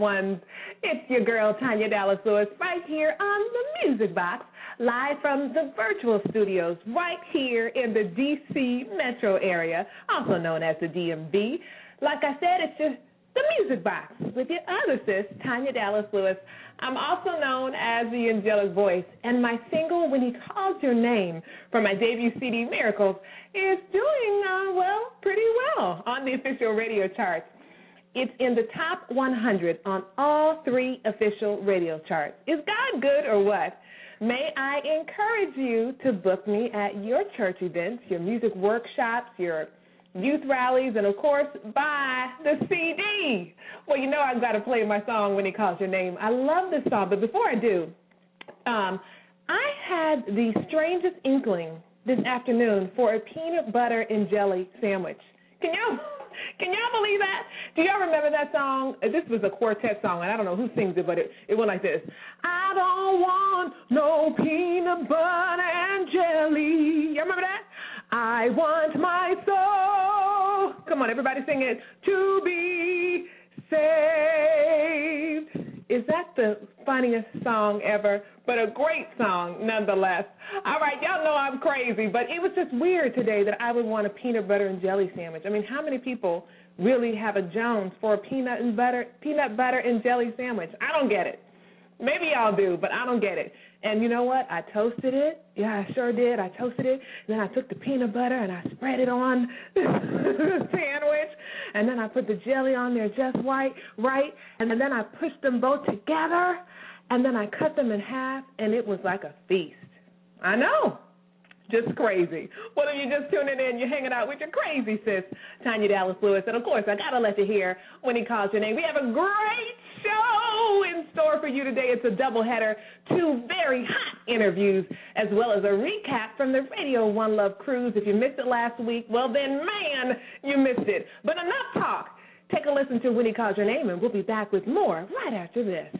Ones. It's your girl, Tanya Dallas Lewis, right here on the Music Box, live from the virtual studios right here in the D.C. metro area, also known as the DMV. Like I said, it's just the Music Box with your other sis, Tanya Dallas Lewis. I'm also known as the Angelic Voice, and my single, When He Calls Your Name, from my debut CD, Miracles, is doing, uh, well, pretty well on the official radio charts. It's in the top 100 on all three official radio charts. Is God good or what? May I encourage you to book me at your church events, your music workshops, your youth rallies, and of course, buy the CD. Well, you know I've got to play my song when he calls your name. I love this song, but before I do, um, I had the strangest inkling this afternoon for a peanut butter and jelly sandwich. Can you can y'all believe that? Do y'all remember that song? This was a quartet song, and I don't know who sings it, but it, it went like this I don't want no peanut butter and jelly. Y'all remember that? I want my soul. Come on, everybody sing it. To be saved. Is that the funniest song ever? But a great song nonetheless. All right, y'all know I'm crazy, but it was just weird today that I would want a peanut butter and jelly sandwich. I mean, how many people really have a Jones for a peanut and butter peanut butter and jelly sandwich? I don't get it. Maybe y'all do, but I don't get it. And you know what? I toasted it. Yeah, I sure did. I toasted it. And then I took the peanut butter and I spread it on the sandwich. And then I put the jelly on there just right, right. And then I pushed them both together. And then I cut them in half, and it was like a feast. I know. Just crazy. Well, if you're just tuning in, you're hanging out with your crazy sis, Tanya Dallas Lewis. And of course, I got to let you hear when he calls your name. We have a great show in store for you today. It's a doubleheader, two very hot interviews, as well as a recap from the Radio One Love cruise. If you missed it last week, well, then, man, you missed it. But enough talk. Take a listen to When He Calls Your Name, and we'll be back with more right after this.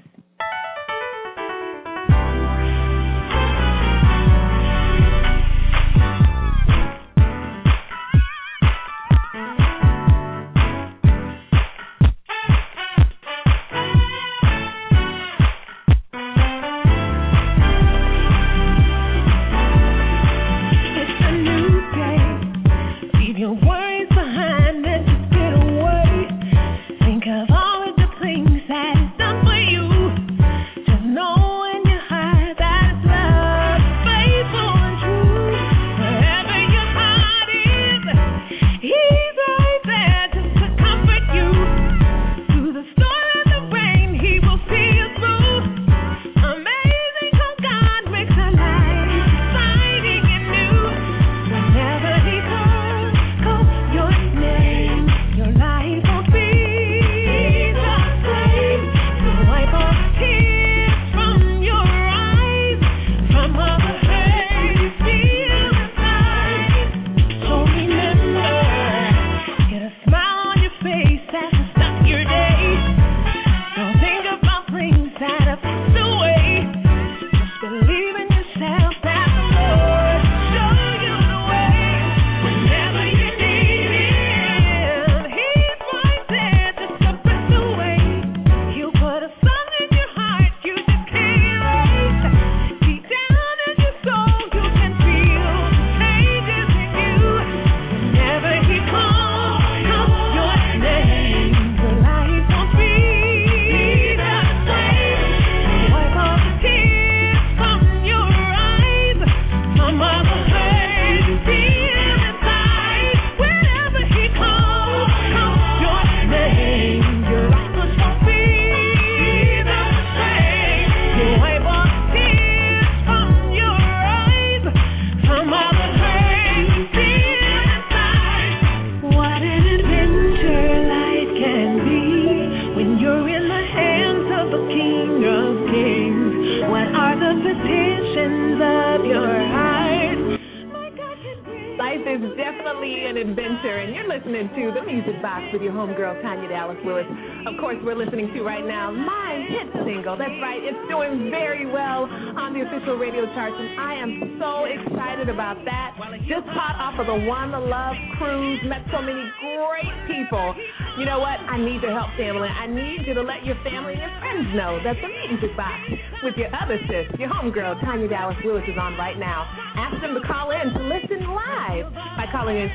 Tanya Dallas Lewis, is on right now. Ask them to call in to listen live by calling in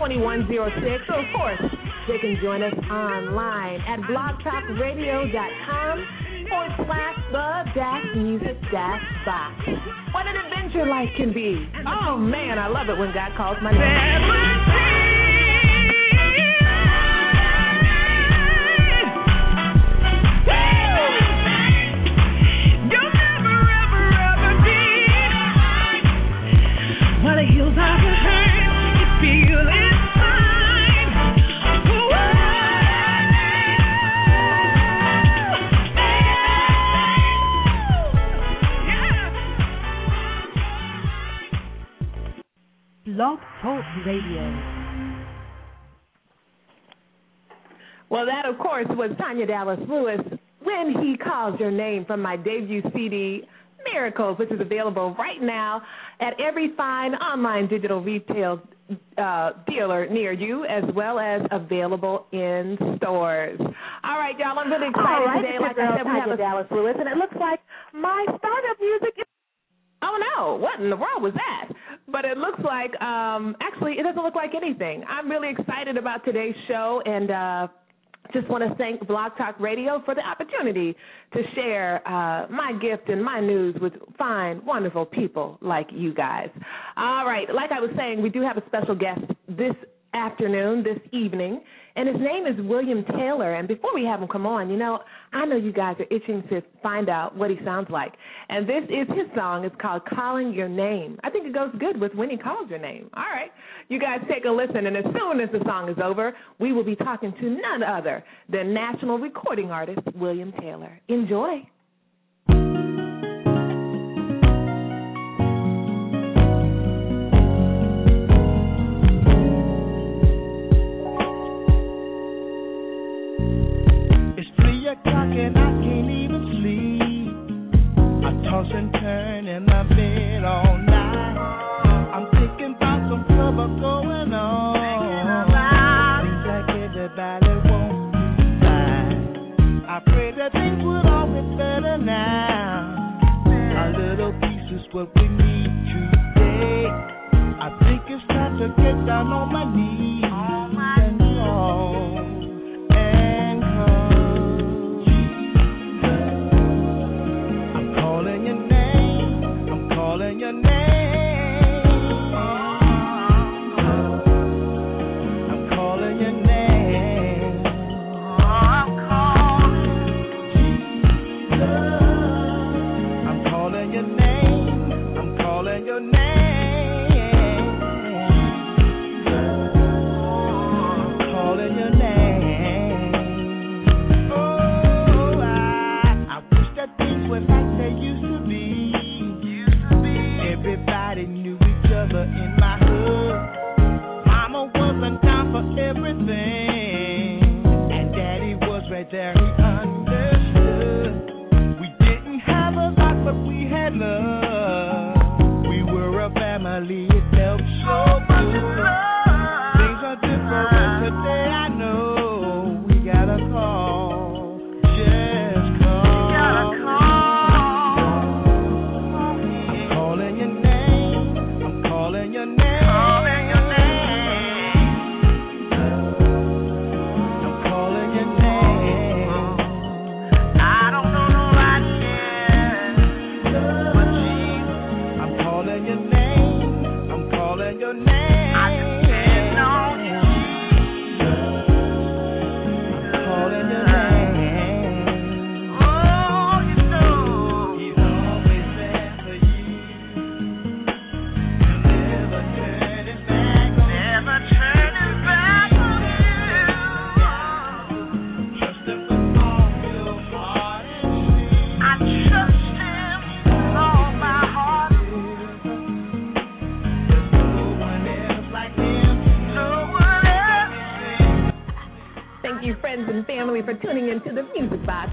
646-652-2106. Or, of course, they can join us online at blogtalkradio.com forward slash the dash music dash box. What an adventure life can be. Oh, man, I love it when God calls my name. Blog Talk Radio. Well, that, of course, was Tanya Dallas Lewis when he calls your name from my debut CD, Miracles, which is available right now at every fine online digital retail uh, dealer near you, as well as available in stores. All right, y'all, I'm really excited All right, today. Like I said, we have a Dallas Lewis, and it looks like my startup music is. Oh no! What in the world was that? But it looks like, um, actually, it doesn't look like anything. I'm really excited about today's show, and uh, just want to thank Blog Talk Radio for the opportunity to share uh, my gift and my news with fine, wonderful people like you guys. All right, like I was saying, we do have a special guest this afternoon, this evening, and his name is William Taylor. And before we have him come on, you know, I know you guys are itching to find out what he sounds like. And this is his song. It's called Calling Your Name. I think it goes good with when he calls your name. All right. You guys take a listen, and as soon as the song is over, we will be talking to none other than national recording artist William Taylor. Enjoy. O'clock and I can't even sleep. I toss and turn in my bed all night. I'm thinking about some trouble going on. Seems like everybody me back. I pray that things would all get better now. A little peace is what we need today. I think it's time to get down on my knees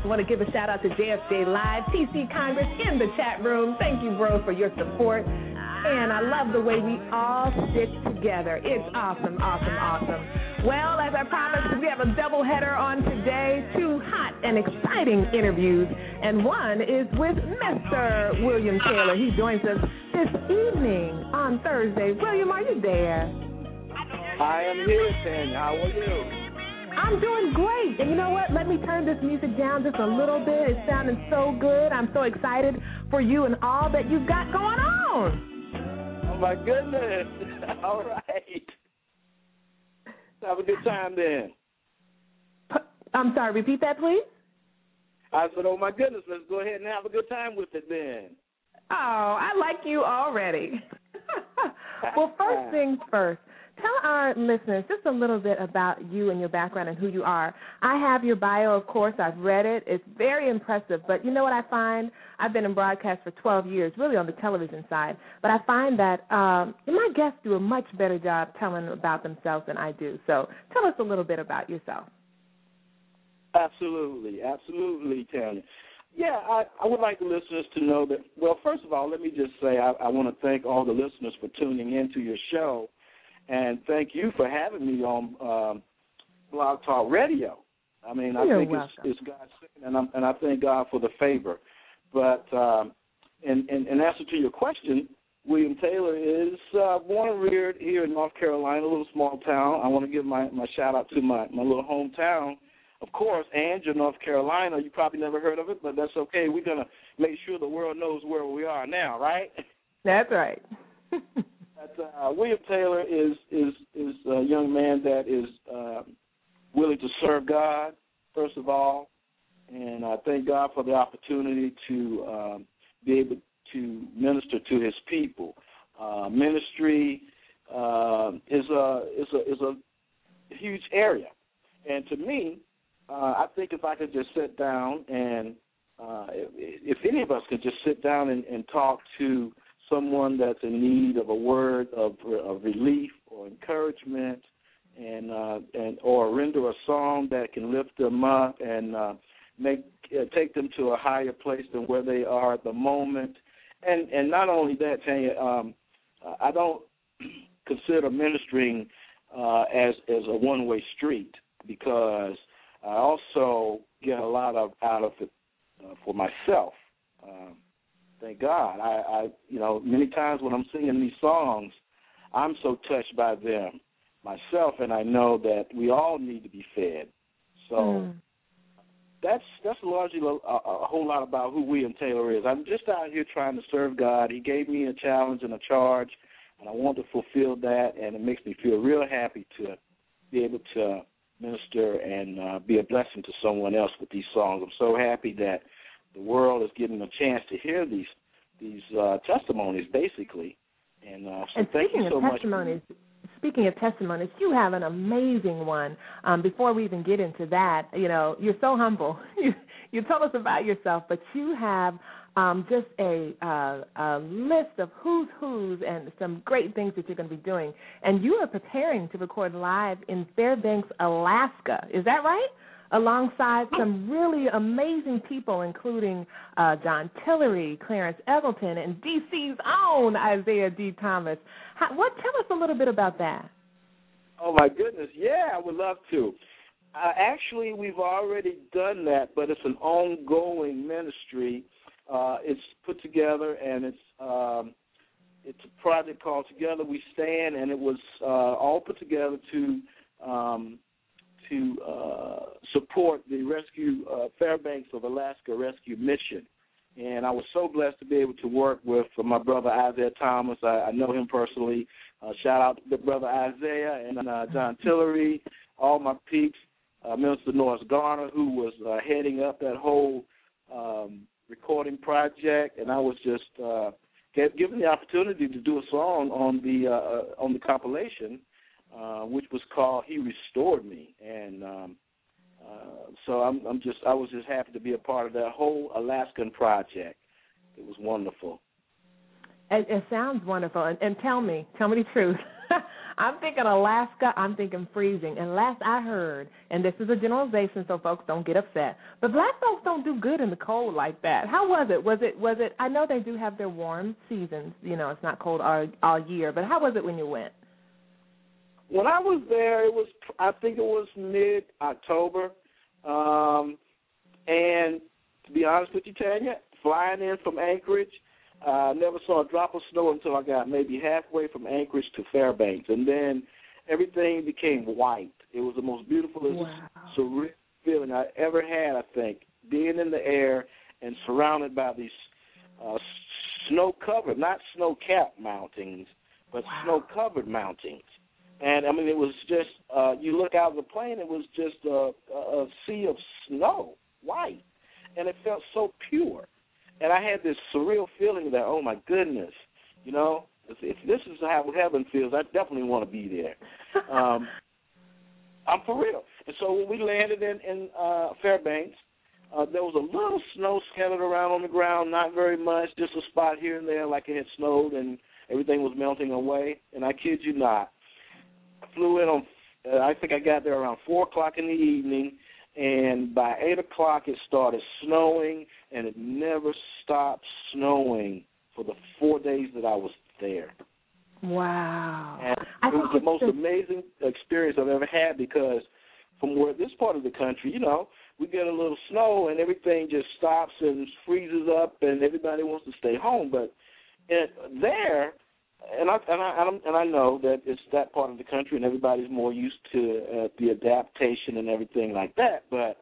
want to give a shout out to JFJ Live, TC Congress in the chat room. Thank you, bro, for your support. And I love the way we all stick together. It's awesome, awesome, awesome. Well, as I promised, we have a double header on today. Two hot and exciting interviews. And one is with Mr. William Taylor. He joins us this evening on Thursday. William, are you there? I am here, Tanya. How are you? I'm doing great. And you know what? Let me turn this music down just a little bit. It's sounding so good. I'm so excited for you and all that you've got going on Oh, my goodness. All right. Have a good time then. I'm sorry, repeat that, please. I said, oh my goodness, let's go ahead and have a good time with it then. Oh, I like you already. well, first things first. Tell our listeners just a little bit about you and your background and who you are. I have your bio, of course. I've read it. It's very impressive. But you know what I find? I've been in broadcast for 12 years, really on the television side. But I find that um, my guests do a much better job telling about themselves than I do. So tell us a little bit about yourself. Absolutely, absolutely, Tanya. Yeah, I, I would like the listeners to know that. Well, first of all, let me just say I, I want to thank all the listeners for tuning into your show and thank you for having me on um, Blog Talk Radio. I mean, I You're think welcome. it's, it's God's and, I'm, and I thank God for the favor. But um, in, in, in answer to your question, William Taylor is uh, born and reared here in North Carolina, a little small town. I want to give my, my shout out to my, my little hometown, of course, Angia, North Carolina. You probably never heard of it, but that's okay. We're going to make sure the world knows where we are now, right? That's right. Uh, William Taylor is is is a young man that is uh, willing to serve God first of all, and I thank God for the opportunity to um, be able to minister to His people. Uh, ministry uh, is a is a is a huge area, and to me, uh, I think if I could just sit down and uh, if, if any of us could just sit down and, and talk to someone that's in need of a word of, of relief or encouragement, and uh, and or render a song that can lift them up and uh, make uh, take them to a higher place than where they are at the moment. And and not only that, Tanya, um, I don't consider ministering uh, as as a one way street because I also get a lot of out of it uh, for myself. Um, thank God. I, I, you know, many times when I'm singing these songs, I'm so touched by them myself, and I know that we all need to be fed. So Mm. that's that's largely a, a whole lot about who William Taylor is. I'm just out here trying to serve God. He gave me a challenge and a charge, and I want to fulfill that, and it makes me feel real happy to be able to minister and uh, be a blessing to someone else with these songs. I'm so happy that the world is getting a chance to hear these these uh, testimonies, basically. And, uh, so and thank speaking you so of much. testimonies, speaking of testimonies, you have an amazing one. Um, before we even get into that, you know, you're so humble. You you told us about yourself, but you have um, just a, uh, a list of who's who's and some great things that you're going to be doing. And you are preparing to record live in Fairbanks, Alaska. Is that right? Alongside some really amazing people, including uh, John Tillery, Clarence Eggleton, and DC's own Isaiah D. Thomas. How, what? Tell us a little bit about that. Oh my goodness, yeah, I would love to. Uh, actually, we've already done that, but it's an ongoing ministry. Uh, it's put together, and it's um, it's a project called Together We Stand, and it was uh, all put together to um, to uh, support the rescue uh, Fairbanks of Alaska Rescue Mission. And I was so blessed to be able to work with uh, my brother Isaiah Thomas. I, I know him personally. Uh, shout out to the brother Isaiah and uh, John Tillery, all my peeps, uh, Minister Norris Garner, who was uh, heading up that whole um, recording project, and I was just uh, given the opportunity to do a song on the uh, uh, on the compilation, uh, which was called "He Restored Me," and um, uh, so I'm, I'm just I was just happy to be a part of that whole Alaskan project. It was wonderful. It, it sounds wonderful. And, and tell me, tell me the truth. I'm thinking Alaska. I'm thinking freezing. And last I heard, and this is a generalization, so folks don't get upset, but black folks don't do good in the cold like that. How was it? Was it? Was it? I know they do have their warm seasons. You know, it's not cold all all year. But how was it when you went? When I was there, it was. I think it was mid October, um, and to be honest with you, Tanya, flying in from Anchorage I uh, never saw a drop of snow until I got maybe halfway from Anchorage to Fairbanks, and then everything became white. It was the most beautiful, wow. surreal feeling I ever had. I think being in the air and surrounded by these uh, snow-covered, not snow-capped mountains, but wow. snow-covered mountains. And I mean, it was just uh, you look out of the plane, it was just a, a sea of snow, white, and it felt so pure and I had this surreal feeling that, oh my goodness, you know, if, if this is how heaven feels, I definitely want to be there. Um, I'm for real. And so when we landed in in uh, Fairbanks, uh, there was a little snow scattered around on the ground, not very much, just a spot here and there, like it had snowed, and everything was melting away. And I kid you not, flew in on. Uh, I think I got there around four o'clock in the evening, and by eight o'clock it started snowing, and it never stopped snowing for the four days that I was there. Wow! And it was the most amazing experience I've ever had because from where this part of the country, you know, we get a little snow and everything just stops and freezes up, and everybody wants to stay home. But there, and I and I and I know that it's that part of the country, and everybody's more used to uh, the adaptation and everything like that. But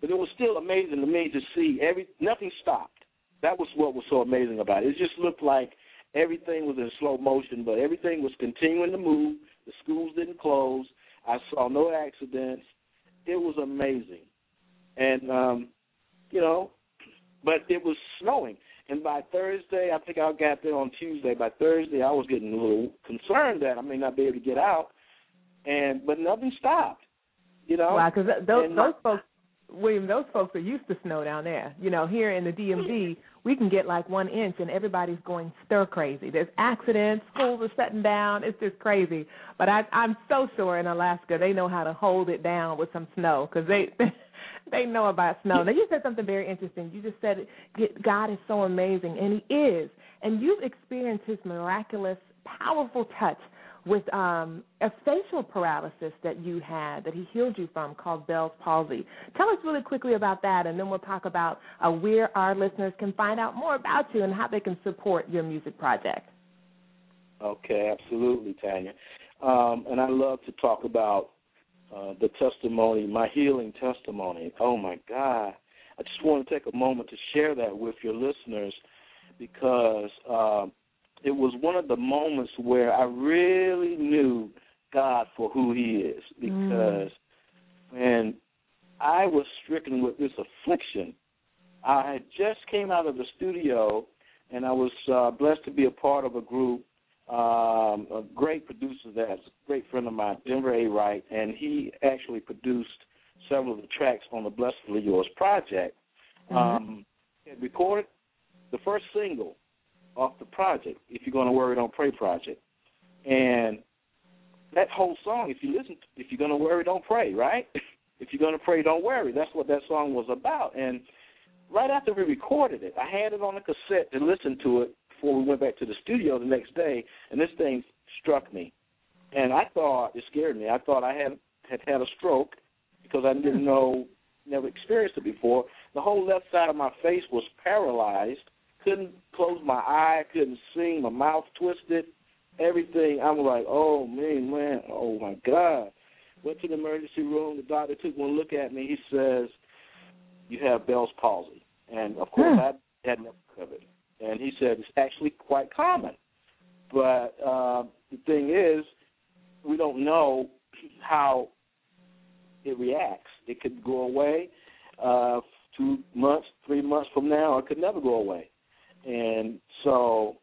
but it was still amazing to me to see every nothing stopped. That was what was so amazing about it. It just looked like everything was in slow motion, but everything was continuing to move. The schools didn't close. I saw no accidents. It was amazing, and um, you know, but it was snowing. And by Thursday, I think I got there on Tuesday. By Thursday, I was getting a little concerned that I may not be able to get out, and but nothing stopped. You know, wow, because those, those folks William, those folks are used to snow down there. You know, here in the DMV, we can get like one inch and everybody's going stir crazy. There's accidents, schools are shutting down. It's just crazy. But I, I'm so sure in Alaska they know how to hold it down with some snow because they. they know about snow. Now you said something very interesting. You just said God is so amazing, and He is. And you've experienced His miraculous, powerful touch with um, a facial paralysis that you had that he healed you from called Bell's palsy. Tell us really quickly about that, and then we'll talk about uh, where our listeners can find out more about you and how they can support your music project. Okay, absolutely, Tanya. Um, and I love to talk about uh, the testimony, my healing testimony. Oh my God. I just want to take a moment to share that with your listeners because um, it was one of the moments where I really knew God for who He is because mm. when I was stricken with this affliction, I had just came out of the studio and I was uh, blessed to be a part of a group, um, a great producer that's a great friend of mine, Denver A. Wright, and he actually produced several of the tracks on the Blessedly Yours project. Mm-hmm. Um, recorded the first single off the project, If You're Gonna Worry, Don't Pray project. And that whole song, if you listen, to, if you're gonna worry, don't pray, right? if you're gonna pray, don't worry. That's what that song was about. And right after we recorded it, I had it on a cassette to listen to it before we went back to the studio the next day, and this thing struck me. And I thought it scared me. I thought I had had had a stroke because I didn't know, never experienced it before. The whole left side of my face was paralyzed, couldn't close my eye, couldn't sing, my mouth twisted, everything. I'm like, oh man, man, oh my God. Went to the emergency room. The doctor took one look at me. He says, "You have Bell's palsy," and of course hmm. I had never heard of it. And he said it's actually quite common, but uh, the thing is, we don't know how it reacts. It could go away uh, two months, three months from now, or it could never go away and so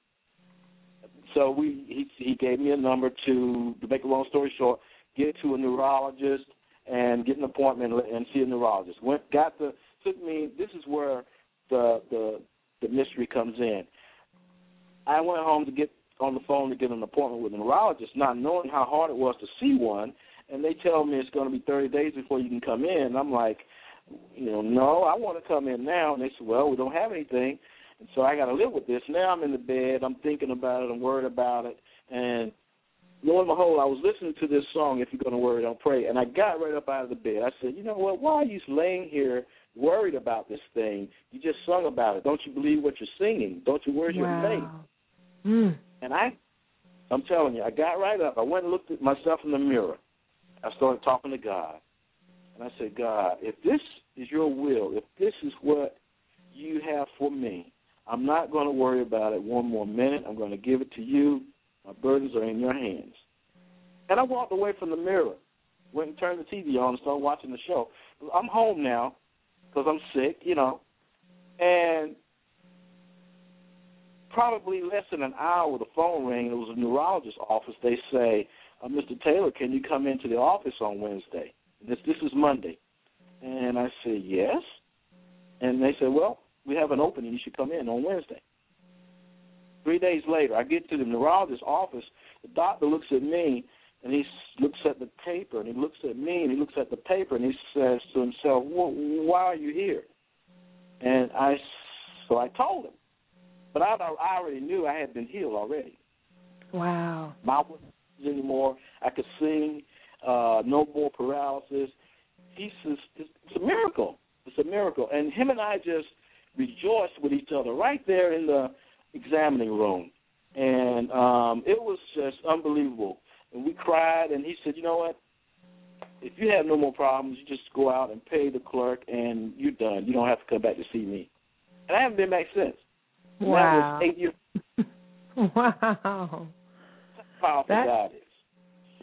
so we he he gave me a number to to make a long story short, get to a neurologist and get an appointment and see a neurologist. Went got the took me. This is where the the the mystery comes in. I went home to get on the phone to get an appointment with a neurologist, not knowing how hard it was to see one. And they tell me it's going to be 30 days before you can come in. I'm like, you know, no, I want to come in now. And they said, well, we don't have anything. And so I got to live with this. Now I'm in the bed. I'm thinking about it. I'm worried about it. And lo and behold, I was listening to this song, If You're to Worry, Don't Pray. And I got right up out of the bed. I said, you know what? Why are you laying here worried about this thing? You just sung about it. Don't you believe what you're singing? Don't you? Where's wow. your faith? Mm. And I, I'm telling you, I got right up. I went and looked at myself in the mirror. I started talking to God. And I said, God, if this is your will, if this is what you have for me, I'm not going to worry about it one more minute. I'm going to give it to you. My burdens are in your hands. And I walked away from the mirror, went and turned the TV on and started watching the show. I'm home now because I'm sick, you know. And probably less than an hour, the phone rang. It was a neurologist's office. They say, uh, Mr. Taylor, can you come into the office on Wednesday? This this is Monday. And I said, yes. And they said, well, we have an opening. You should come in on Wednesday. Three days later, I get to the neurologist's office. The doctor looks at me and he looks at the paper and he looks at me and he looks at the paper and he says to himself, well, "Why are you here?" And I, so I told him, but I, I already knew I had been healed already. Wow. My anymore. I could sing. Uh, no more paralysis. He says it's a miracle. It's a miracle. And him and I just rejoiced with each other right there in the examining room, and um, it was just unbelievable. And we cried, and he said, "You know what? If you have no more problems, you just go out and pay the clerk, and you're done. You don't have to come back to see me." And I haven't been back since. And Wow. That was eight years. wow. Powerful That- God is.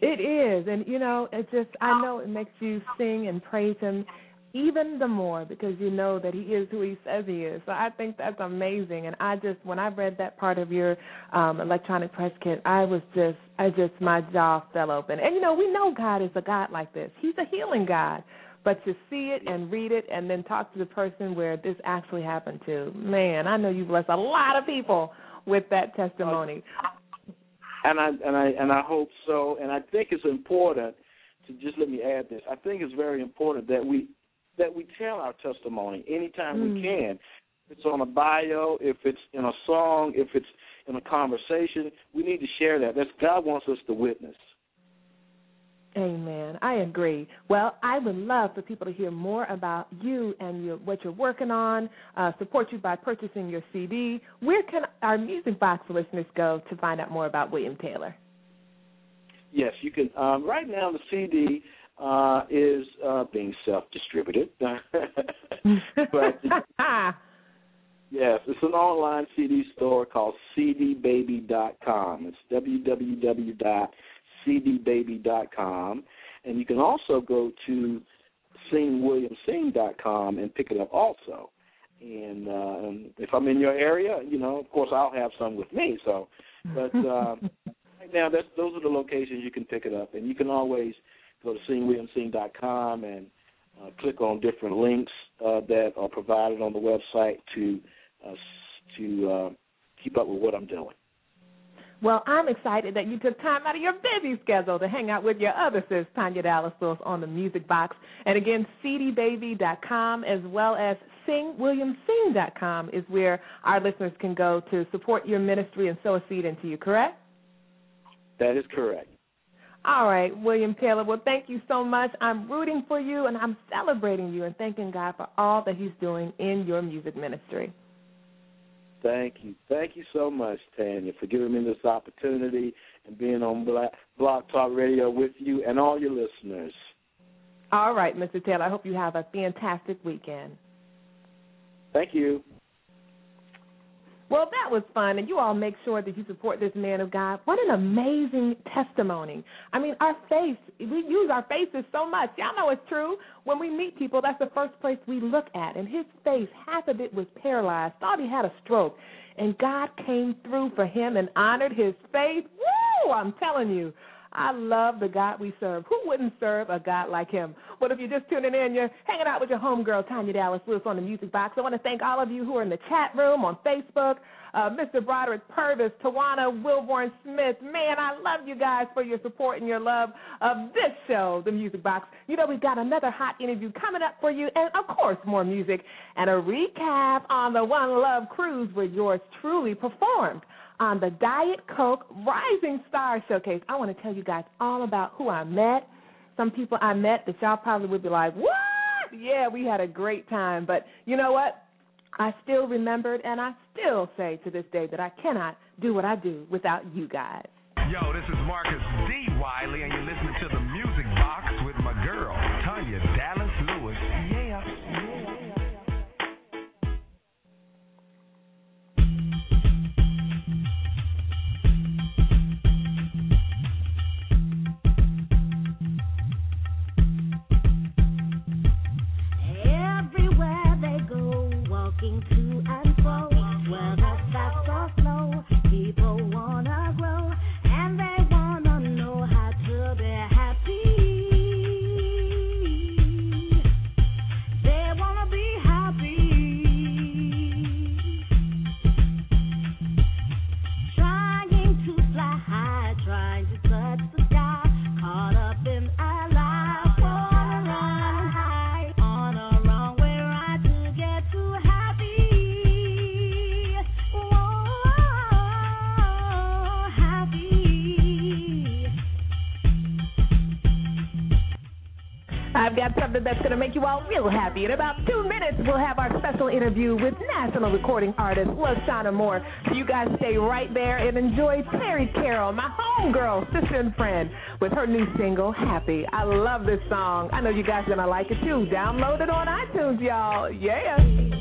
It is, and you know, it just I know it makes you sing and praise him even the more because you know that he is who he says he is. So I think that's amazing. And I just when I read that part of your um electronic press kit, I was just I just my jaw fell open. And you know, we know God is a God like this. He's a healing God. But to see it and read it and then talk to the person where this actually happened to, man, I know you bless a lot of people with that testimony. and I and I and I hope so. And I think it's important to just let me add this. I think it's very important that we that we tell our testimony anytime Mm. we can. If it's on a bio, if it's in a song, if it's in a conversation, we need to share that. That's God wants us to witness. Amen. I agree. Well, I would love for people to hear more about you and your, what you're working on, uh, support you by purchasing your CD. Where can our Music Box listeners go to find out more about William Taylor? Yes, you can. Um, right now, the CD uh, is uh, being self-distributed, but yes, it's an online CD store called CDBaby.com. It's www.cdbaby.com, and you can also go to singwilliamsing.com and pick it up also. And uh, if I'm in your area, you know, of course, I'll have some with me. So, but uh, right now, that's those are the locations you can pick it up, and you can always go to singwilliamsing.com and uh, click on different links uh, that are provided on the website to uh, to uh, keep up with what I'm doing. Well, I'm excited that you took time out of your busy schedule to hang out with your other sis, Tanya Dallas Lewis, on the Music Box. And again, cdbaby.com as well as singwilliamsing.com is where our listeners can go to support your ministry and sow a seed into you, correct? That is correct. All right, William Taylor. Well, thank you so much. I'm rooting for you and I'm celebrating you and thanking God for all that He's doing in your music ministry. Thank you. Thank you so much, Tanya, for giving me this opportunity and being on Black, Blog Talk Radio with you and all your listeners. All right, Mr. Taylor. I hope you have a fantastic weekend. Thank you. Well, that was fun, and you all make sure that you support this man of God. What an amazing testimony. I mean, our face, we use our faces so much. Y'all know it's true. When we meet people, that's the first place we look at. And his face, half of it was paralyzed, thought he had a stroke. And God came through for him and honored his faith. Woo! I'm telling you. I love the God we serve. Who wouldn't serve a God like him? But if you're just tuning in, you're hanging out with your homegirl, Tanya Dallas Lewis, on the Music Box. I want to thank all of you who are in the chat room, on Facebook, uh, Mr. Broderick Purvis, Tawana Wilborn Smith. Man, I love you guys for your support and your love of this show, The Music Box. You know, we've got another hot interview coming up for you, and of course, more music and a recap on the One Love Cruise where yours truly performed on the Diet Coke Rising Star Showcase. I want to tell you guys all about who I met. Some people I met that y'all probably would be like, what? Yeah, we had a great time. But you know what? I still remembered, and I still say to this day that I cannot do what I do without you guys. Yo, this is Marcus D. Wiley, and you're something that's going to make you all real happy. In about two minutes, we'll have our special interview with national recording artist LaShawna Moore. So you guys stay right there and enjoy Terry Carroll, my homegirl, sister and friend, with her new single, Happy. I love this song. I know you guys are going to like it too. Download it on iTunes, y'all. Yeah.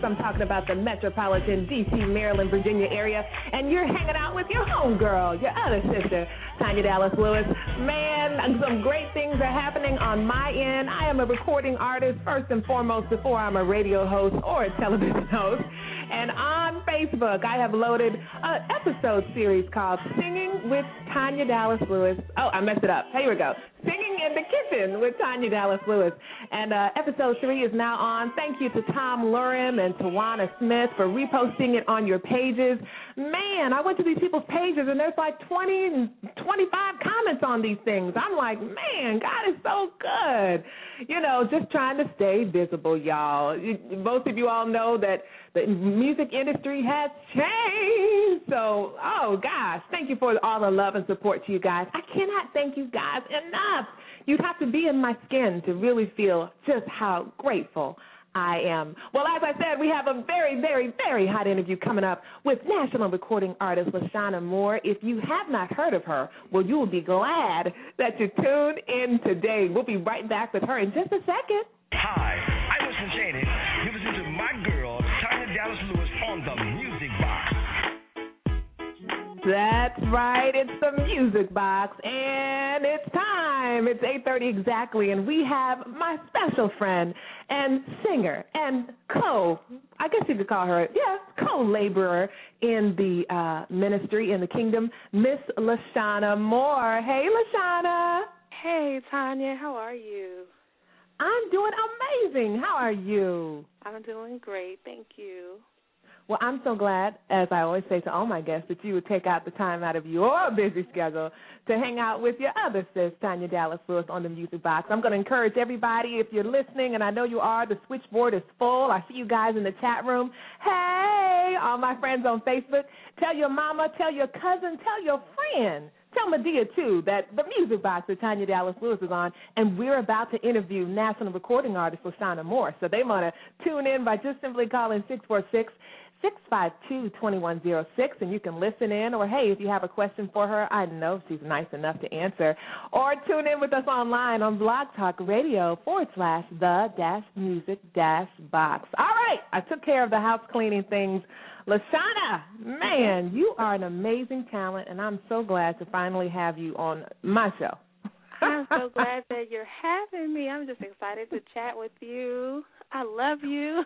Course, I'm talking about the metropolitan D.C., Maryland, Virginia area. And you're hanging out with your homegirl, your other sister, Tanya Dallas Lewis. Man, some great things are happening on my end. I am a recording artist, first and foremost, before I'm a radio host or a television host. And on Facebook, I have loaded an episode series called Singing with Tanya Dallas Lewis. Oh, I messed it up. Here we go. Singing in the kitchen with Tanya Dallas Lewis. And uh, episode three is now on. Thank you to Tom Lurim and Tawana Smith for reposting it on your pages. Man, I went to these people's pages and there's like 20 and 25 comments on these things. I'm like, man, God is so good. You know, just trying to stay visible, y'all. Most of you all know that the music industry has changed. So, oh gosh, thank you for all the love and support to you guys. I cannot thank you guys enough. You'd have to be in my skin to really feel just how grateful I am. Well, as I said, we have a very, very, very hot interview coming up with national recording artist LaShawna Moore. If you have not heard of her, well, you will be glad that you tuned in today. We'll be right back with her in just a second. Hi, I'm Winston Chaney. You listen to my girl, That's right. It's the Music Box, and it's time. It's 8:30 exactly, and we have my special friend and singer and co, I guess you could call her, yeah, co-laborer in the uh, ministry in the kingdom, Miss LaShawna Moore. Hey, LaShawna. Hey, Tanya, how are you? I'm doing amazing. How are you? I'm doing great, thank you. Well, I'm so glad, as I always say to all my guests, that you would take out the time out of your busy schedule to hang out with your other sis, Tanya Dallas Lewis, on the Music Box. I'm going to encourage everybody, if you're listening, and I know you are, the switchboard is full. I see you guys in the chat room. Hey, all my friends on Facebook, tell your mama, tell your cousin, tell your friend. Tell Madea too that the music box that Tanya Dallas Lewis is on, and we're about to interview national recording artist LaShawna Moore. So they want to tune in by just simply calling six four six six five two twenty one zero six, and you can listen in. Or hey, if you have a question for her, I know she's nice enough to answer. Or tune in with us online on Blog Talk Radio forward slash the dash music dash box. All right, I took care of the house cleaning things. LaShawna, man, you are an amazing talent, and I'm so glad to finally have you on my show. I'm so glad that you're having me. I'm just excited to chat with you. I love you.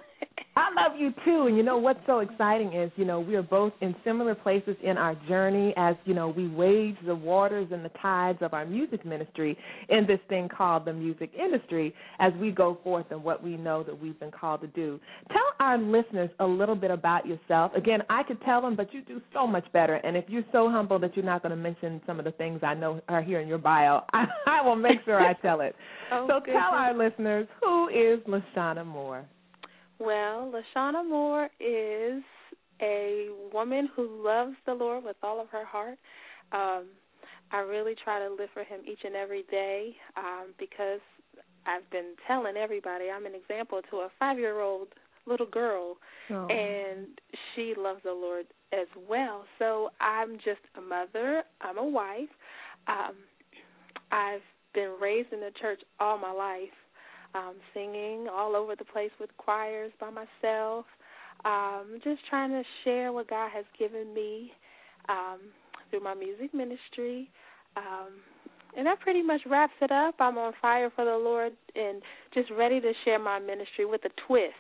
I love you too. And you know what's so exciting is, you know, we are both in similar places in our journey as, you know, we wage the waters and the tides of our music ministry in this thing called the music industry as we go forth and what we know that we've been called to do. Tell our listeners a little bit about yourself. Again, I could tell them, but you do so much better. And if you're so humble that you're not going to mention some of the things I know are here in your bio, I, I will make sure I tell it. Oh, so goodness. tell our listeners, who is LaShawna Moore? Well, LaShawna Moore is a woman who loves the Lord with all of her heart. Um, I really try to live for Him each and every day um, because I've been telling everybody I'm an example to a five year old little girl, Oh. and she loves the Lord as well. So I'm just a mother, I'm a wife. Um, I've been raised in the church all my life um, singing all over the place with choirs by myself, um, just trying to share what God has given me um, through my music ministry. Um, and that pretty much wraps it up. I'm on fire for the Lord and just ready to share my ministry with a twist.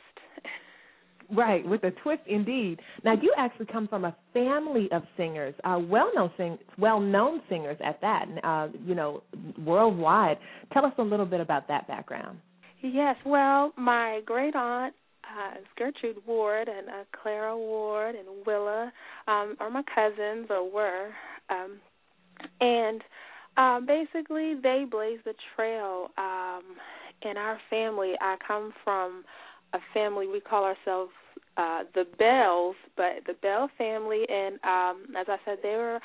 Right, with a twist indeed. Now you actually come from a family of singers, uh, well-known sing, well-known singers at that. Uh, you know, worldwide. Tell us a little bit about that background. Yes, well, my great aunt uh, Gertrude Ward and uh, Clara Ward and Willa um, are my cousins or were, um, and um, basically they blazed the trail. Um, in our family, I come from a family we call ourselves uh, the Bells, but the Bell family, and um, as I said, they were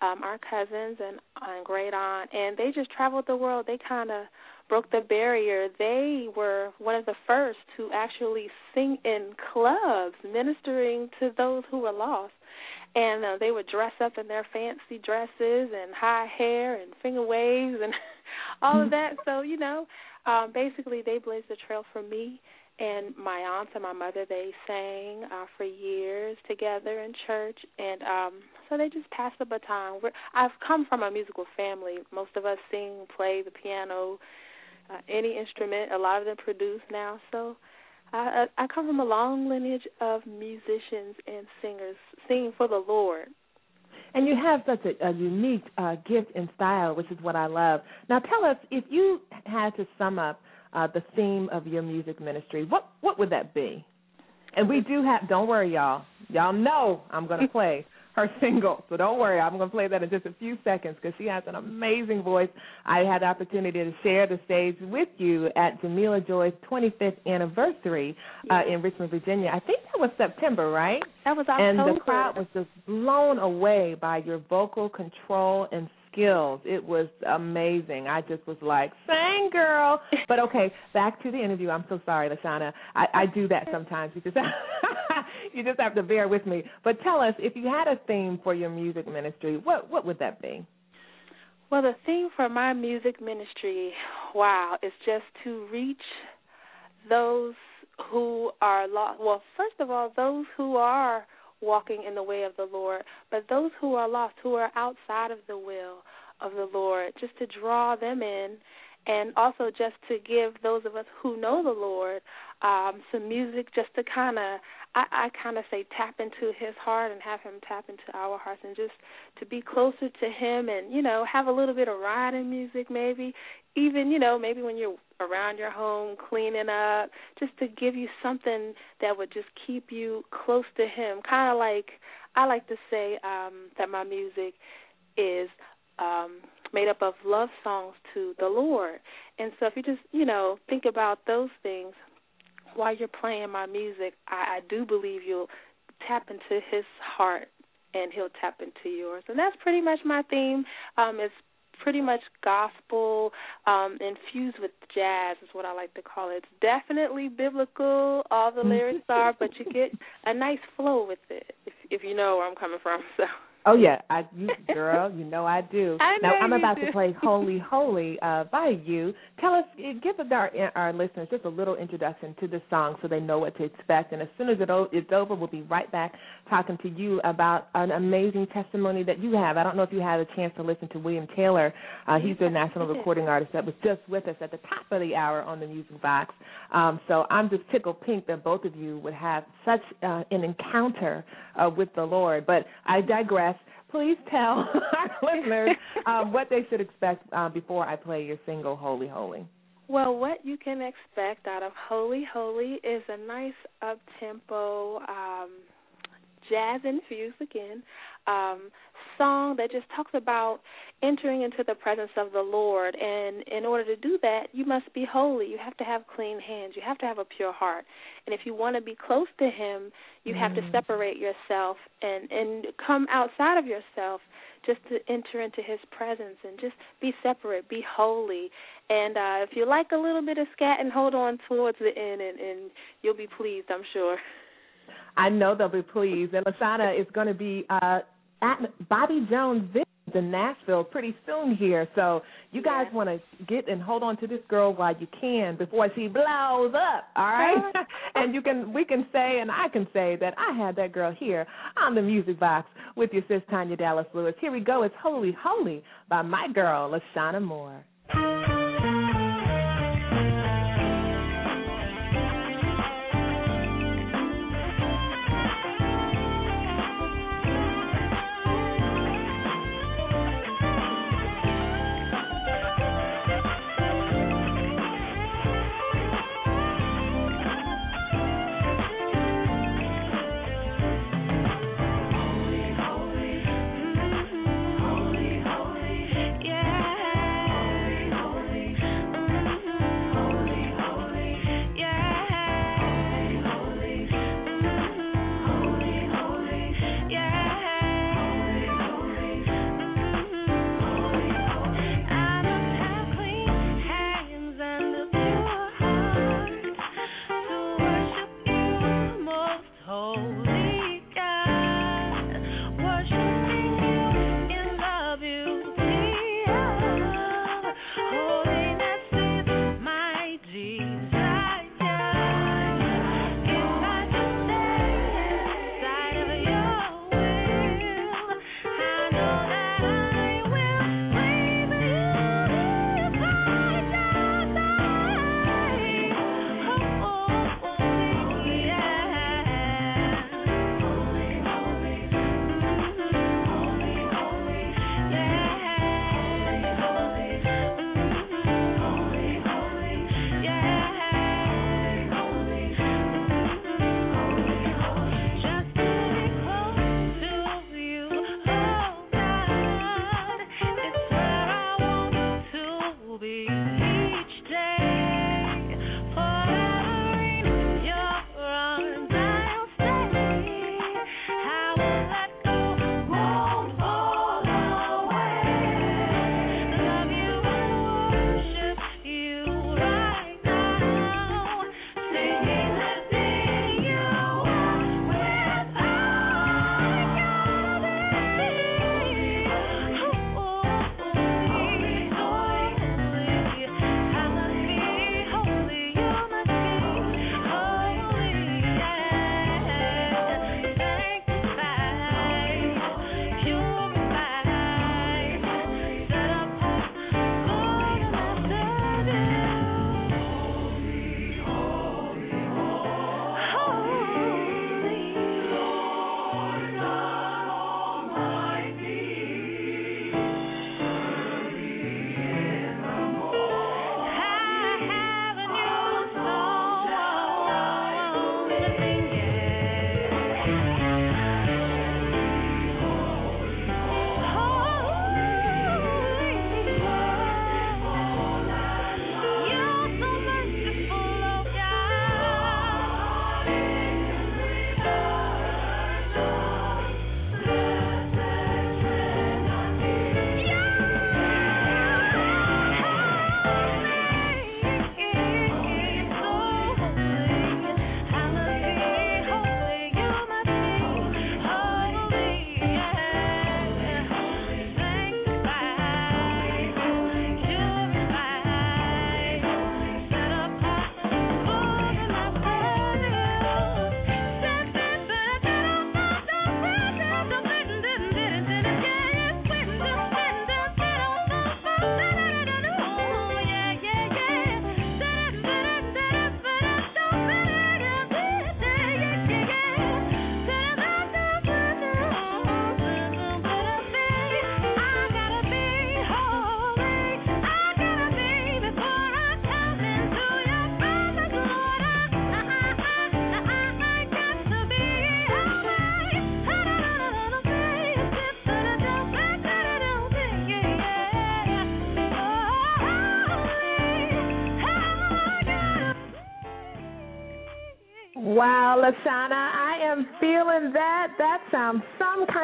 um, our cousins and, and great aunt, and they just traveled the world. They kind of broke the barrier. They were one of the first to actually sing in clubs, ministering to those who were lost. And uh, they would dress up in their fancy dresses and high hair and finger waves and all of that. So you know, um, basically they blazed the trail for me. And my aunts and my mother, they sang uh, for years together in church, and um, so they just passed the baton. We're, I've come from a musical family. Most of us sing, play the piano, uh, any instrument. A lot of them produce now. So I, I I come from a long lineage of musicians and singers singing for the Lord. and you have such a, a unique uh, gift and style, which is what I love. Now, tell us if you had to sum up uh, the theme of your music ministry, what what would that be? And we do have. Don't worry, y'all. Y'all know I'm going to play her single, so don't worry. I'm going to play that in just a few seconds because she has an amazing voice. I had the opportunity to share the stage with you at Jamila Joy's 25th anniversary uh, in Richmond, Virginia. I think that was September, right? That was October. And the crowd was just blown away by your vocal control and skills. It was amazing. I just was like, "Sang girl!" But okay, back to the interview. I'm so sorry, LaShawna. I, I do that sometimes. Just you just have to bear with me. But tell us, if you had a theme for your music ministry, what what would that be? Well, the theme for my music ministry, wow, is just to reach those who are lost. Well, first of all, those who are walking in the way of the Lord, but those who are lost, who are outside of the will of the Lord, just to draw them in. And also just to give those of us who know the Lord um, some music just to kind of, I, I kind of say, tap into his heart and have him tap into our hearts and just to be closer to him and, you know, have a little bit of riding music maybe. Even, you know, maybe when you're around your home cleaning up, just to give you something that would just keep you close to him. Kind of like, I like to say um, that my music is um, made up of love songs to the Lord. And so if you just, you know, think about those things while you're playing my music, I, I do believe you'll tap into his heart and he'll tap into yours. And that's pretty much my theme. Um, it's pretty much gospel um, infused with jazz is what I like to call it. It's definitely biblical. All the lyrics are, but you get a nice flow with it. If if you know where I'm coming from. So. Oh yeah, I you girl, you know I do. I now I'm about do. to play "Holy Holy" uh, by you. Tell us, eh, give our our listeners just a little introduction to the song so they know what to expect. And as soon as it o- it's over, we'll be right back talking to you about an amazing testimony that you have. I don't know if you had a chance to listen to William Taylor. Uh, he's the national recording artist that was just with us at the top of the hour on the Music Box. Um, so I'm just tickled pink that both of you would have such uh, an encounter uh, with the Lord. But I digress. Please tell our listeners um, what they should expect uh, before I play your single, Holy Holy. Well, what you can expect out of Holy Holy is a nice up tempo, um, jazz infused again, um, song that just talks about entering into the presence of the Lord. And in order to do that, you must be holy. You have to have clean hands. You have to have a pure heart. And if you want to be close to Him, you have to separate yourself and and come outside of yourself just to enter into His presence and just be separate, be holy. And uh, if you like a little bit of scat, and hold on towards the end, and, and you'll be pleased, I'm sure. I know they'll be pleased. And LaShawna is going to be uh, at Bobby Jones Visions in Nashville pretty soon here. So you guys want to get and hold on to this girl while you can before she blows up. All right, and you can we can say and I can say that I had that girl here on the music box with your sis Tanya Dallas Lewis. Here we go. It's Holy Holy by my girl LaShawna Moore.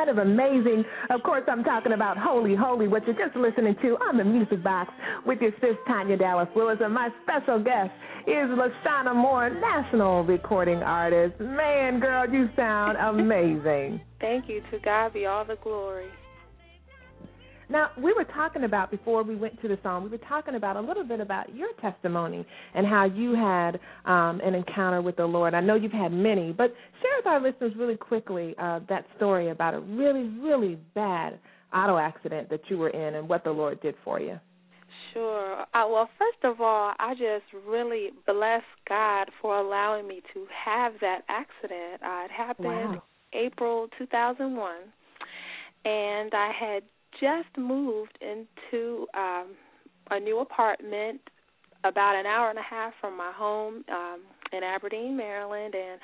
Of amazing. Of course, I'm talking about Holy Holy, what you're just listening to on the Music Box with your sis Tanya Dallas Lewis, and my special guest is LaShawna Moore, national recording artist. Man, girl, you sound amazing. Thank you. To God be all the glory. Now, we were talking about before we went to the song, we were talking about a little bit about your testimony and how you had um, an encounter with the Lord. I know you've had many, but share with our listeners really quickly uh, that story about a really, really bad auto accident that you were in and what the Lord did for you. Sure. Uh, well, first of all, I just really bless God for allowing me to have that accident. Uh, it happened Wow. April 2001, and I had just moved into um, a new apartment about an hour and a half from my home um, in Aberdeen, Maryland, and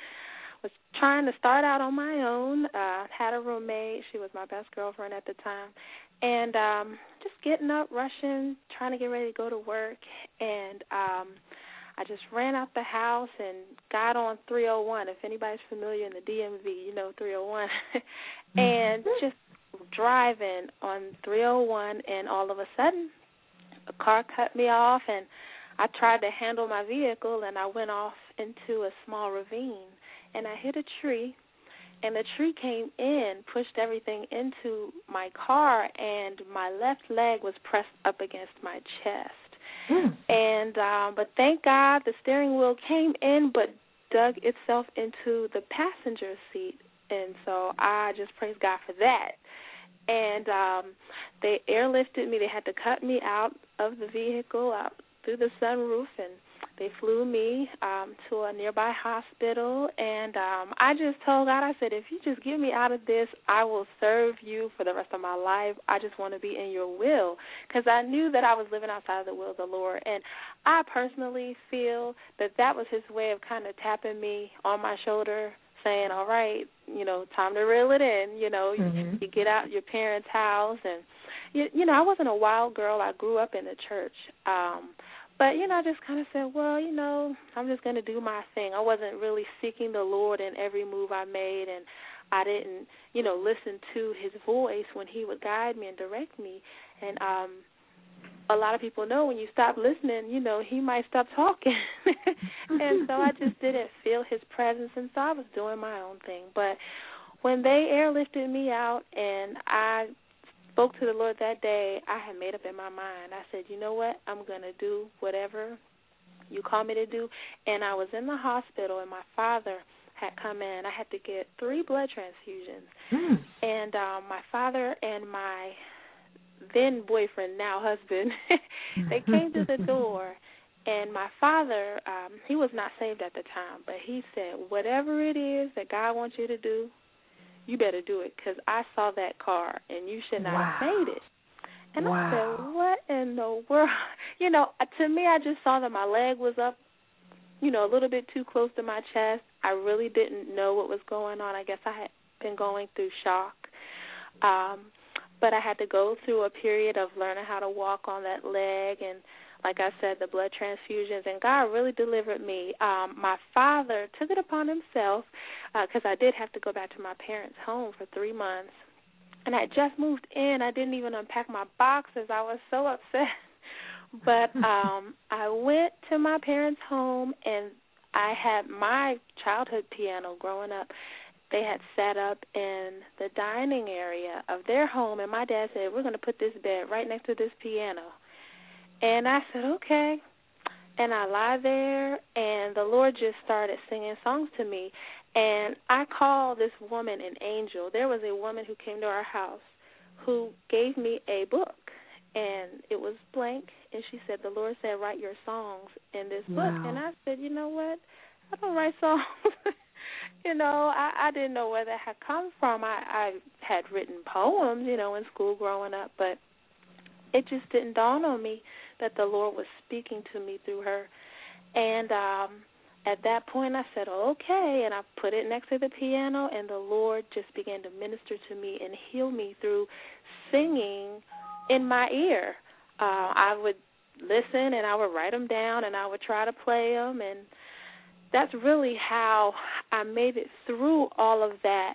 was trying to start out on my own. Uh, had a roommate; she was my best girlfriend at the time, and um, just getting up, rushing, trying to get ready to go to work, and um, I just ran out the house and got on 301. If anybody's familiar in the DMV, you know 301, and just driving on 301, and all of a sudden, a car cut me off, and I tried to handle my vehicle, and I went off into a small ravine, and I hit a tree, and the tree came in, pushed everything into my car, and my left leg was pressed up against my chest. And um but thank God the steering wheel came in but dug itself into the passenger seat and so I just praise God for that. And um they airlifted me, they had to cut me out of the vehicle out through the sunroof and they flew me um to a nearby hospital. And um I just told God I said if you just get me out of this I will serve you for the rest of my life. I just want to be in your will. Cuz I knew that I was living outside of the will of the Lord. And I personally feel that that was his way of kind of tapping me on my shoulder saying, "All right, you know, time to reel it in, you know, you, Mhm. you get out your parents' house and you, you know, I wasn't a wild girl. I grew up in the church. Um but you know, I just kind of said, well, you know, I'm just going to do my thing. I wasn't really seeking the Lord in every move I made, and I didn't, you know, listen to His voice when He would guide me and direct me. And um, a lot of people know when you stop listening, you know, He might stop talking. and so I just didn't feel His presence, and so I was doing my own thing. But when they airlifted me out, and I spoke to the Lord that day, I had made up in my mind. I said, you know what? I'm going to do whatever you call me to do. And I was in the hospital, and my father had come in. I had to get three blood transfusions. And um my father and my then boyfriend, now husband, they came to the door. And my father, um, he was not saved at the time, but he said, "Whatever it is that God wants you to do, you better do it because I saw that car and you should not have made it. And I said, what in the world? You know, uh, to me, I just saw that my leg was up, you know, a little bit too close to my chest. I really didn't know what was going on. I guess I had been going through shock. Um, but I had to go through a period of learning how to walk on that leg and like I said, the blood transfusions, and God really delivered me. Um, my father took it upon himself because I did have to go back to my parents' home for three months, and I just moved in. I didn't even unpack my boxes. I was so upset. But um I went to my parents' home and I had my childhood piano growing up. They had set up in the dining area of their home and my dad said, We're gonna put this bed right next to this piano. And I said, Okay. And I lie there and the Lord just started singing songs to me. And I call this woman an angel. There was a woman who came to our house who gave me a book and it was blank. And she said the lord said write your songs in this book. Wow. and i said you know what? I don't write songs you know i i didn't know where that had come from i i had written poems you know in school growing up but it just didn't dawn on me that the lord was speaking to me through her and um at that point I said, okay, and I put it next to the piano, and the Lord just began to minister to me and heal me through singing in my ear. Uh, I would listen and I would write them down and I would try to play them, and that's really how I made it through all of that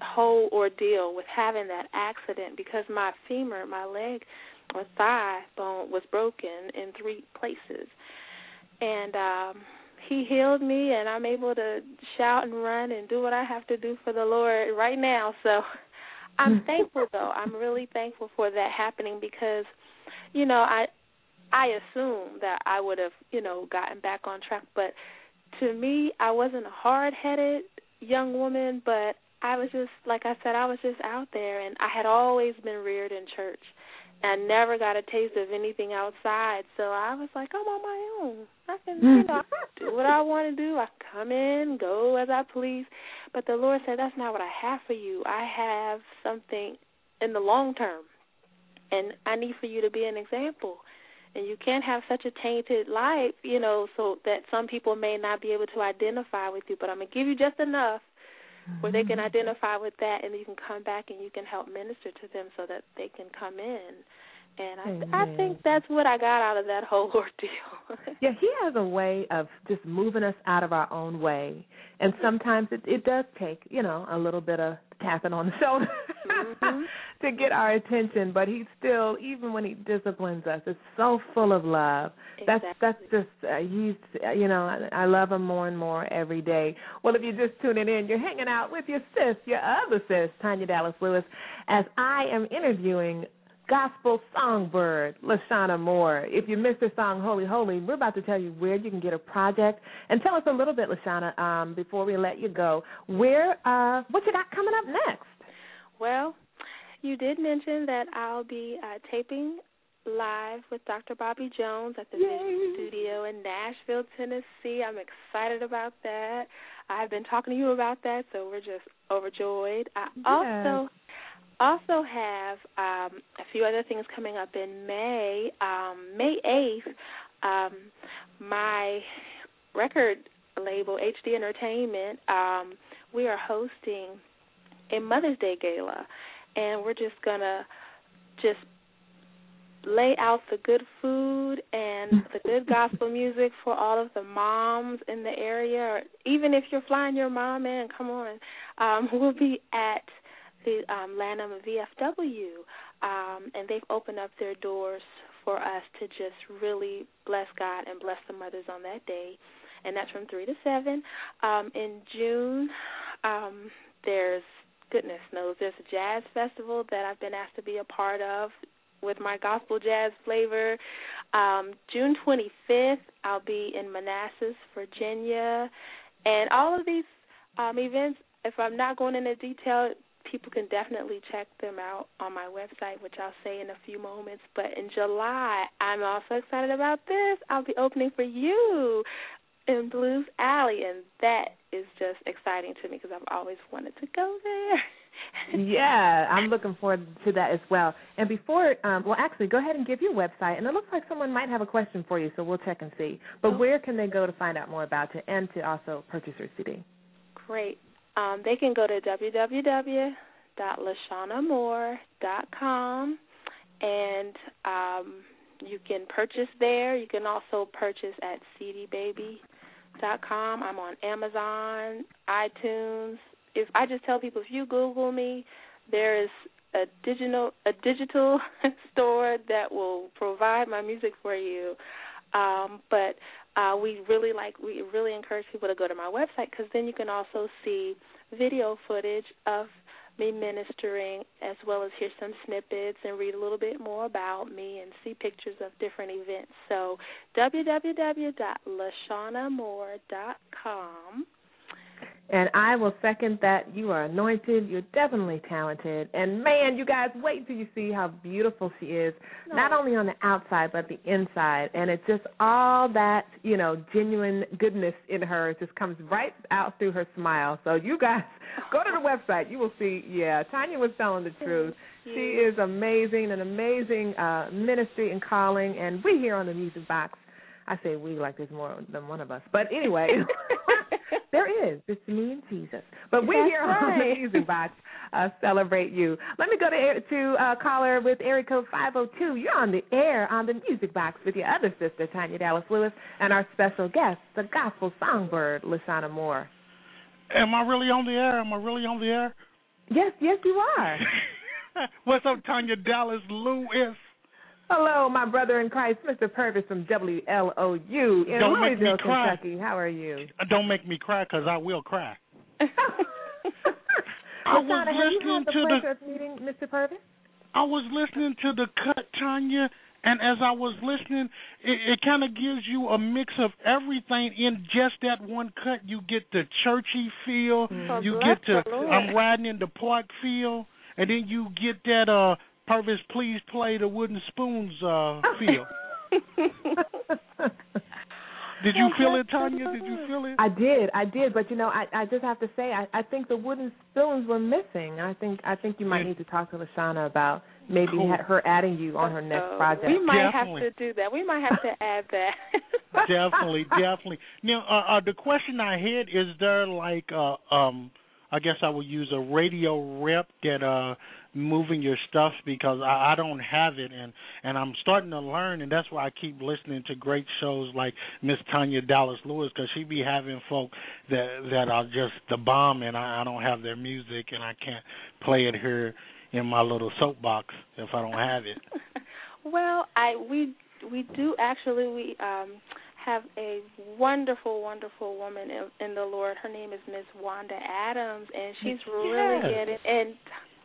whole ordeal with having that accident because my femur, my leg or thigh bone was broken in three places. And um he healed me and I'm able to shout and run and do what I have to do for the Lord right now. So I'm thankful though. I'm really thankful for that happening because you know, I I assume that I would have, you know, gotten back on track, but to me, I wasn't a hard-headed young woman, but I was just like I said, I was just out there and I had always been reared in church. I never got a taste of anything outside, so I was like, I'm on my own. I can, you know, do what I want to do. I come in, go as I please. But the Lord said, that's not what I have for you. I have something in the long term, and I need for you to be an example. And you can't have such a tainted life, you know, so that some people may not be able to identify with you. But I'm gonna give you just enough where they can identify with that, and you can come back and you can help minister to them so that they can come in. And I, I think that's what I got out of that whole ordeal. Yeah, he has a way of just moving us out of our own way, and sometimes it, it does take, you know, a little bit of tapping on the shoulder Mhm. to get our attention. But he still, even when he disciplines us, it's so full of love. That's that's just uh, he's, uh, you know, I, I love him more and more every day. Well, if you're just tuning in, you're hanging out with your sis, your other sis, Tanya Dallas Lewis, as I am interviewing gospel songbird LaShawna Moore. If you missed her song Holy Holy, we're about to tell you where you can get a project. And tell us a little bit, LaShawna, um, before we let you go. Where uh what you got coming up next? Well, you did mention that I'll be uh, taping live with Dr. Bobby Jones at the Vision Studio in Nashville, Tennessee. I'm excited about that. I've been talking to you about that, so we're just overjoyed. I also also have um, a few other things coming up in May. Um, May 8th, um, my record label, HD Entertainment, um, we are hosting a Mother's Day gala, and we're just gonna just lay out the good food and the good gospel music for all of the moms in the area. Or even if you're flying your mom in, come on. Um, we'll be at the um, Lanham VFW, um, and they've opened up their doors for us to just really bless God and bless the mothers on that day. And that's from 3 to 7. Um, in June, um, there's goodness knows there's a jazz festival that I've been asked to be a part of with my gospel jazz flavor. Um, June 25th, I'll be in Manassas, Virginia, and all of these um, events. If I'm not going into detail, people can definitely check them out on my website, which I'll say in a few moments. But in July, I'm also excited about this. I'll be opening for you in Blues Alley, and that is just exciting to me because I've always wanted to go there. yeah, I'm looking forward to that as well. And before, um, well, actually, go ahead and give your website. And it looks like someone might have a question for you, so we'll check and see. But Oh. where can they go to find out more about you and to also purchase your CD? Great. Um, they can go to www.lashawnamore.com and um, you can purchase there. You can also purchase at cdbaby.com. I'm on Amazon, iTunes. If I just tell people if you Google me, there is a digital a digital store that will provide my music for you. Um, but uh, we really like we really encourage people to go to my website because then you can also see video footage of me ministering as well as hear some snippets and read a little bit more about me and see pictures of different events. So www.lashawnamore.com. And I will second that. You are anointed. You're definitely talented. And man, you guys, wait till you see how beautiful she is, not only on the outside, but the inside. And it's just all that, you know, genuine goodness in her just comes right out through her smile. So you guys, go to the website. You will see, yeah, Tanya was telling the truth. She is amazing, an amazing uh, ministry and calling. And we here on the Music Box, I say we like there's more than one of us. But anyway. there is. It's me and Jesus. But we That's here on the. Music Box uh, celebrate you. Let me go to to uh, caller with area code 502. You're on the air on the Music Box with your other sister, Tanya Dallas Lewis, and our special guest, the gospel songbird, LaShawna Moore. Am I really on the air? Am I really on the air? Yes, yes, you are. What's up, Tanya Dallas Lewis? Hello, my brother in Christ, Mr. Purvis from WLOU in Don't make me Louisville, cry. Kentucky. How are you? Uh, Don't make me cry, cause I will cry. I was LaShawna, have you listening to the of meeting Mr. Purvis? I was listening to the cut, Tanya, and as I was listening, it, it kind of gives you a mix of everything in just that one cut. You get the churchy feel, Well, you get to the I'm riding in the park feel, and then you get that uh Purvis, please play the wooden spoons uh feel. Did you feel it, Tanya? Did you feel it? I did, I did, but you know, I I just have to say, I I think the wooden spoons were missing. I think I think you might Yeah. need to talk to LaShawna about maybe Cool. ha- her adding you on her next project. We might Definitely. have to do that. We might have to add that. definitely, definitely. Now, uh, uh, the question I had is there like, uh, um, I guess I would use a radio rep that uh moving your stuff because I, I don't have it and and I'm starting to learn and that's why I keep listening to great shows like Miss Tanya Dallas Lewis because she be having folk that that are just the bomb and I, I don't have their music and I can't play it here in my little soapbox if I don't have it. well, I we we do actually we um have a wonderful, wonderful woman in, in the Lord. Her name is Miss Wanda Adams, and she's really Yes. getting and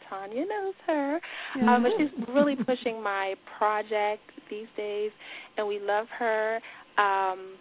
Tanya knows her, um, but she's really pushing my project these days, and we love her. Um,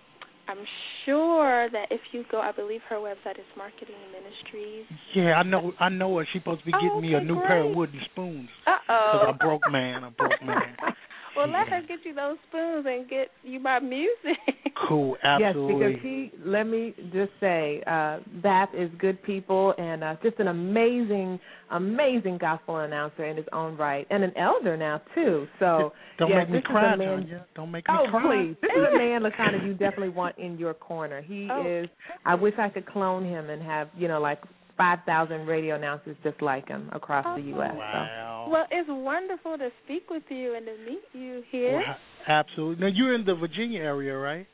I'm sure that if you go, I believe her website is Marketing Ministries. Yeah, I know. I know her. She's supposed to be Oh, getting me a okay, new pair of wooden spoons. Uh oh. I'm broke man. I'm broke man. well, let her get you those spoons and get you my music. Cool, absolutely. Yes, because he. Let me just say, uh, Bath is good people and uh, just an amazing, amazing gospel announcer in his own right, and an elder now too. So Don't yes, make me this is cry, a man, Tanya. Don't make me Oh, cry. please. This is a man, LaShawna, you definitely want in your corner. He Oh. is, I wish I could clone him and have, you know, like 5,000 radio announcers just like him across the U.S. Wow. Well, it's wonderful to speak with you and to meet you here. Wow, Absolutely. Now you're in the Virginia area, right?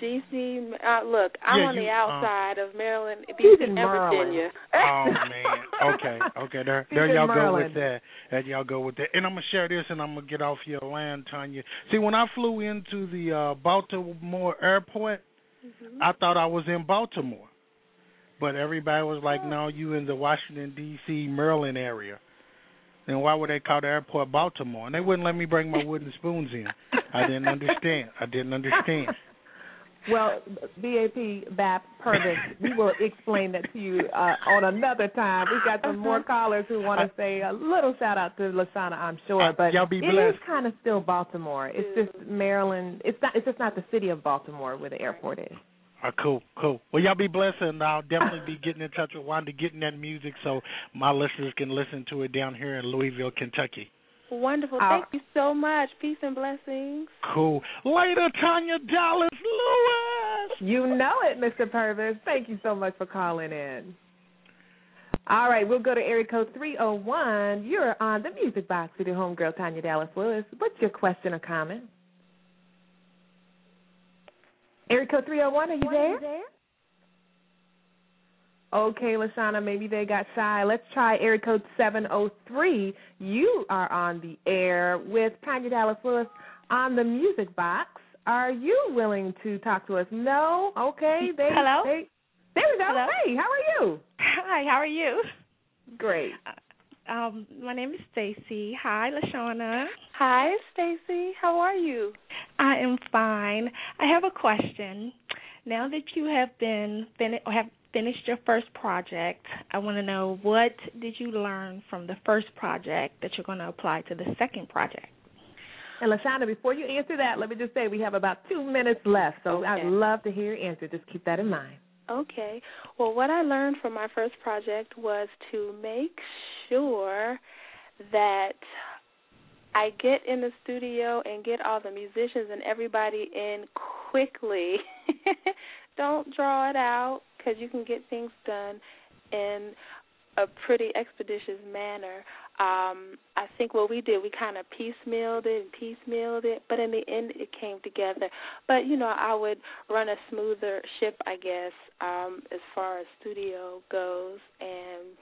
DC, uh, look, I'm Yeah, on you, the uh, outside of Maryland, He's DC, in and Maryland. Virginia. Oh man. Okay. Okay. There, there y'all go with that. There y'all go with that. And I'm gonna share this, and I'm gonna get off your land, Tanya. See, when I flew into the uh Baltimore airport, Mm-hmm. I thought I was in Baltimore, but everybody was like, "No, you in the Washington D.C. Maryland area." Then why would they call the airport Baltimore? And they wouldn't let me bring my wooden spoons in. I didn't understand. I didn't understand. Well, BAP, BAP, Purvis, we will explain that to you uh, on another time. We've got some more callers who want to say a little shout out to LaShawna, I'm sure, Uh, but y'all be it is kind of still Baltimore. It's just Maryland. It's not. It's just not the city of Baltimore where the airport is. Uh, cool, cool. Well, y'all be blessed, and I'll definitely be getting in touch with Wanda, getting that music so my listeners can listen to it down here in Louisville, Kentucky. Wonderful. Uh, Thank you so much. Peace and blessings. Cool. Later, Tanya Dallas Lewis. You know it, Mr. Purvis. Thank you so much for calling in. All right, we'll go to area code 301. You're on the Music Box with your homegirl, Tanya Dallas Lewis. What's your question or comment? Area code 301, are you there? Okay, LaShawna, maybe they got shy. Let's try area code 703. You are on the air with Tanya Dallas Lewis on the Music Box. Are you willing to talk to us? No? Okay. They, Hello? They, there we go. Hello? Hey, how are you? Hi, how are you? Great. Um, my name is Stacy. Hi, LaShawna. Hi, Stacy. How are you? I am fine. I have a question. Now that you have been fin- or have finished your first project, I want to know what did you learn from the first project that you're going to apply to the second project? And LaShawna, before you answer that, let me just say we have about two minutes left, so Okay. I'd love to hear your answer. Just keep that in mind. Okay. Well, what I learned from my first project was to make sure that I get in the studio and get all the musicians and everybody in quickly. Don't draw it out because you can get things done in a pretty expeditious manner. Um, I think what we did, we kind of piecemealed it and piecemealed it, but in the end, it came together. But you know, I would run a smoother ship, I guess, um, as far as studio goes, and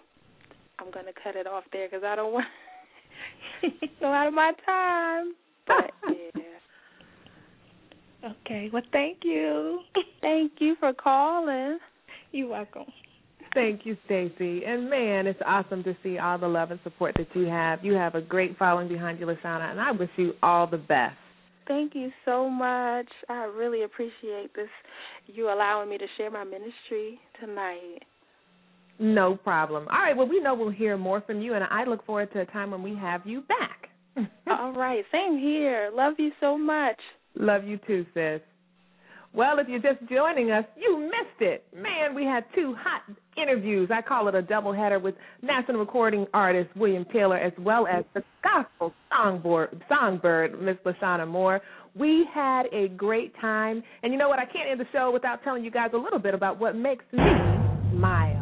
I'm gonna cut it off there because I don't want go out of my time. But yeah. Okay. Well, thank you. Thank you for calling. You're welcome. Thank you, Stacy. And man, it's awesome to see all the love and support that you have. You have a great following behind you, LaShawna, and I wish you all the best. Thank you so much. I really appreciate this. You allowing me to share my ministry tonight. No problem. All right, well, we know we'll hear more from you, and I look forward to a time when we have you back. All right, same here. Love you so much. Love you too, sis. Well, if you're just joining us, you missed it. Man, we had two hot interviews. I call it a doubleheader with national recording artist William Taylor as well as the gospel songbird, songbird Miss LaShawna Moore. We had a great time. And you know what? I can't end the show without telling you guys a little bit about what makes me smile.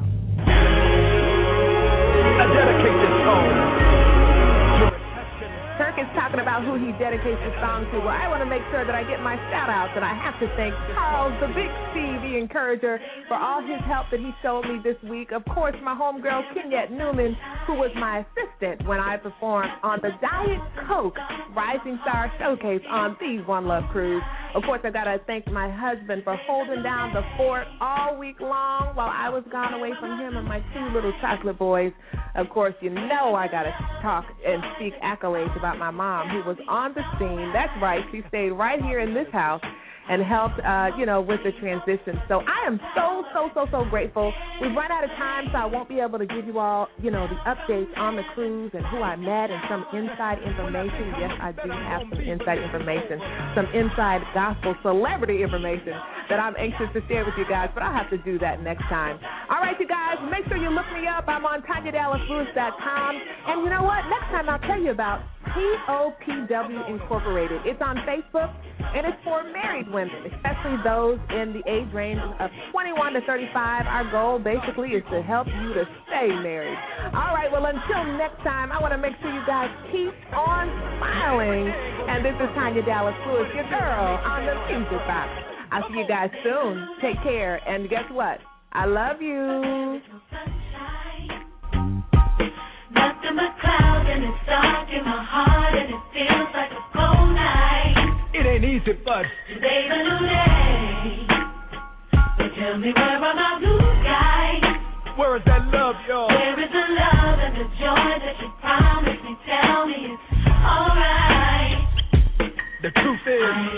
Talking about who he dedicates the song to. Well, I want to make sure that I get my shout outs, and I have to thank Charles, the big C, the encourager, for all his help that he showed me this week. Of course, my homegirl, Kenyette Newman, who was my assistant when I performed on the Diet Coke Rising Star Showcase on the One Love Cruise. Of course, I got to thank my husband for holding down the fort all week long while I was gone away from him and my two little chocolate boys. Of course, you know I got to talk and speak accolades about my mom who was on the scene. That's right, she stayed right here in this house and helped, uh, you know, with the transition. So I am so, so, so, so grateful. We've run out of time, so I won't be able to give you all, you know, the updates on the cruise and who I met and some inside information. Yes, I do have some inside information, some inside gospel celebrity information that I'm anxious to share with you guys, but I'll have to do that next time. All right, you guys, make sure you look me up. I'm on TanyaDallasLewis.com. And you know what? Next time I'll tell you about POPW Incorporated. It's on Facebook, and it's for married women, especially those in the age range of 21 to 35. Our goal basically is to help you to stay married. All right, well, until next time, I want to make sure you guys keep on smiling. And this is Tanya Dallas Lewis, your girl on the Music Box. I'll see you guys soon. Take care, and guess what? I love you. The clouds and it's dark in my heart and it feels like a cold night. It ain't easy, but today's a new day. Tell me where I'm a blue sky. Where is that love, Joy? Where is the love and the joy that you promised me? Tell me it's alright. The truth is,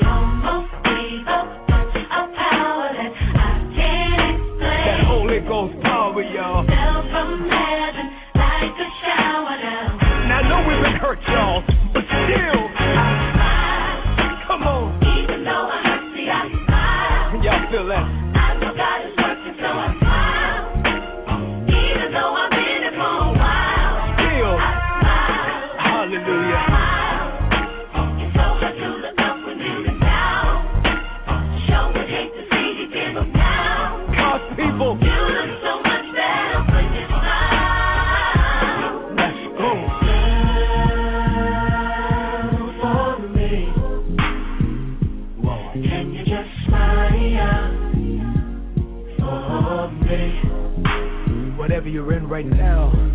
you're in right now, Smile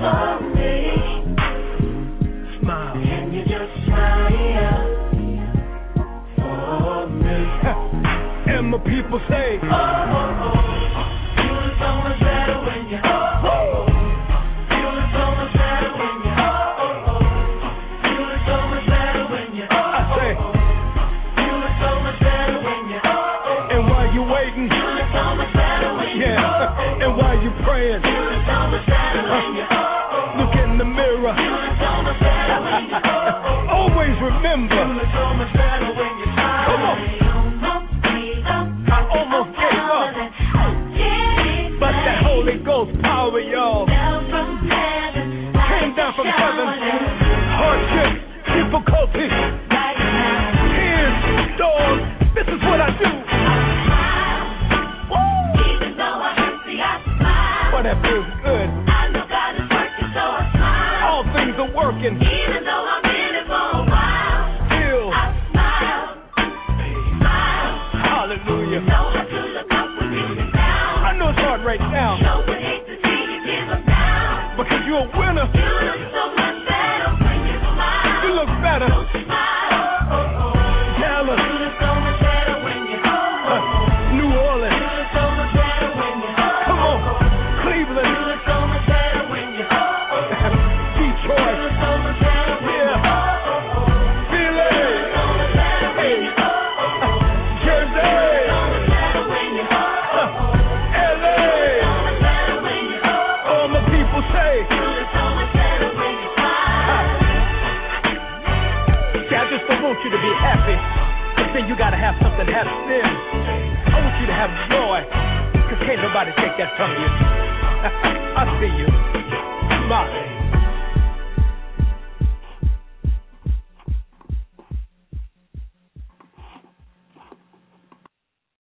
for me. smile. Can you just smile for me? And my people say, Oh, oh, oh. Look in the mirror. Always remember. Come on. Holy Ghost power, y'all, came down from heaven. Hardships,